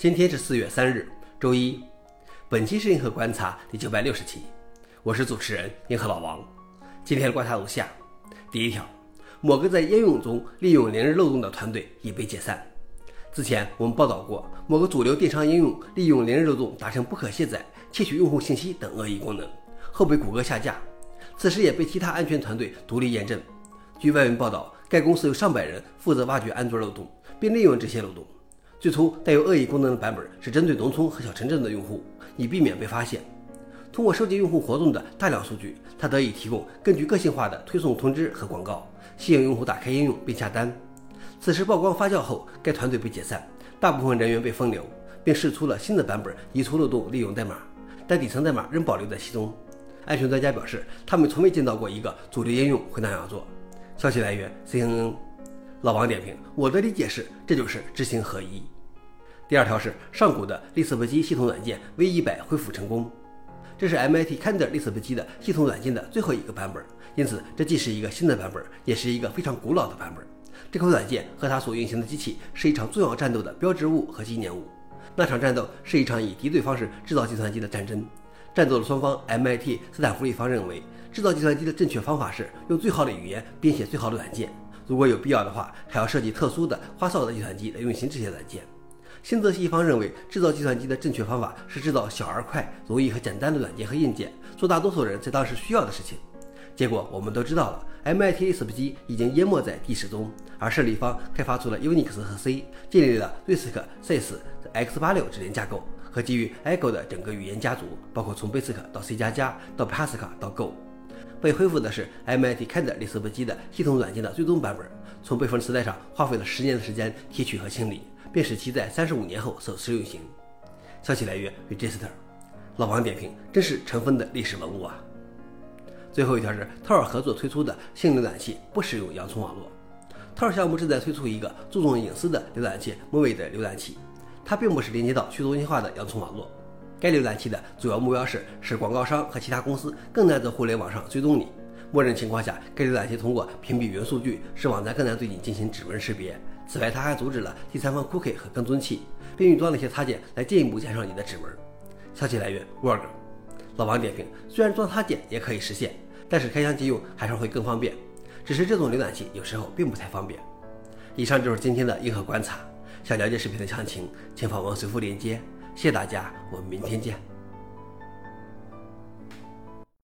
今天是四月三日，周一。本期是银河观察第九百六十期，我是主持人银河老王。今天的观察如下：第一条，某个在应用中利用连日漏洞的团队已被解散。之前我们报道过，某个主流电商应用利用连日漏洞达成不可卸载、窃取用户信息等恶意功能，后被谷歌下架。此时也被其他安全团队独立验证。据外媒报道，该公司有上百人负责挖掘安卓漏洞，并利用这些漏洞。最初带有恶意功能的版本是针对农村和小城镇的用户，以避免被发现。通过收集用户活动的大量数据，它得以提供更具个性化的推送通知和广告，吸引用户打开应用并下单。此时曝光发酵后，该团队被解散，大部分人员被封流，并试出了新的版本移除漏洞利用代码，但底层代码仍保留在其中。安全专家表示，他们从未见到过一个主流应用会那样做。消息来源：CNN。老王点评：我的理解是，这就是知行合一。第二条是上古的利斯伯机系统软件 V100 恢复成功，这是 MIT Kindle 利斯伯机的系统软件的最后一个版本，因此这既是一个新的版本，也是一个非常古老的版本。这款软件和它所运行的机器是一场重要战斗的标志物和纪念物。那场战斗是一场以敌对方式制造计算机的战争。战斗的双方 MIT、斯坦福一方认为，制造计算机的正确方法是用最好的语言编写最好的软件。如果有必要的话，还要设计特殊的花哨的计算机来运行这些软件。新泽西一方认为，制造计算机的正确方法是制造小而快、容易和简单的软件和硬件，做大多数人在当时需要的事情。结果我们都知道了，MIT Lisp 机已经淹没在历史中，而胜利方开发出了 Unix 和 C，建立了 RISC、Sys、x86 指令架构和基于 Echo 的整个语言家族，包括从 Basic 到 C 加加到 Pascal 到 Go。被恢复的是 MIT Kindle 利斯伯机的系统软件的最终版本，从备份磁带上花费了十年的时间提取和清理，便使其在三十五年后首次运行。消息来源：Register。老王点评：真是尘封的历史文物啊！最后一条是 Tor 合作推出的新浏览器不使用洋葱网络。Tor 项目正在推出一个注重隐私的浏览器 m o v i 的浏览器，它并不是连接到去中心化的洋葱网络。该浏览器的主要目标是使广告商和其他公司更难在互联网上追踪你。默认情况下，该浏览器通过屏蔽元数据，使网站更难对你进行指纹识别。此外，它还阻止了第三方 cookie 和跟踪器，并预装了一些插件来进一步减少你的指纹。消息来源：Word。老王点评：虽然装插件也可以实现，但是开箱即用还是会更方便。只是这种浏览器有时候并不太方便。以上就是今天的硬核观察。想了解视频的详情，请访问随附链接。谢谢大家，我们明天见。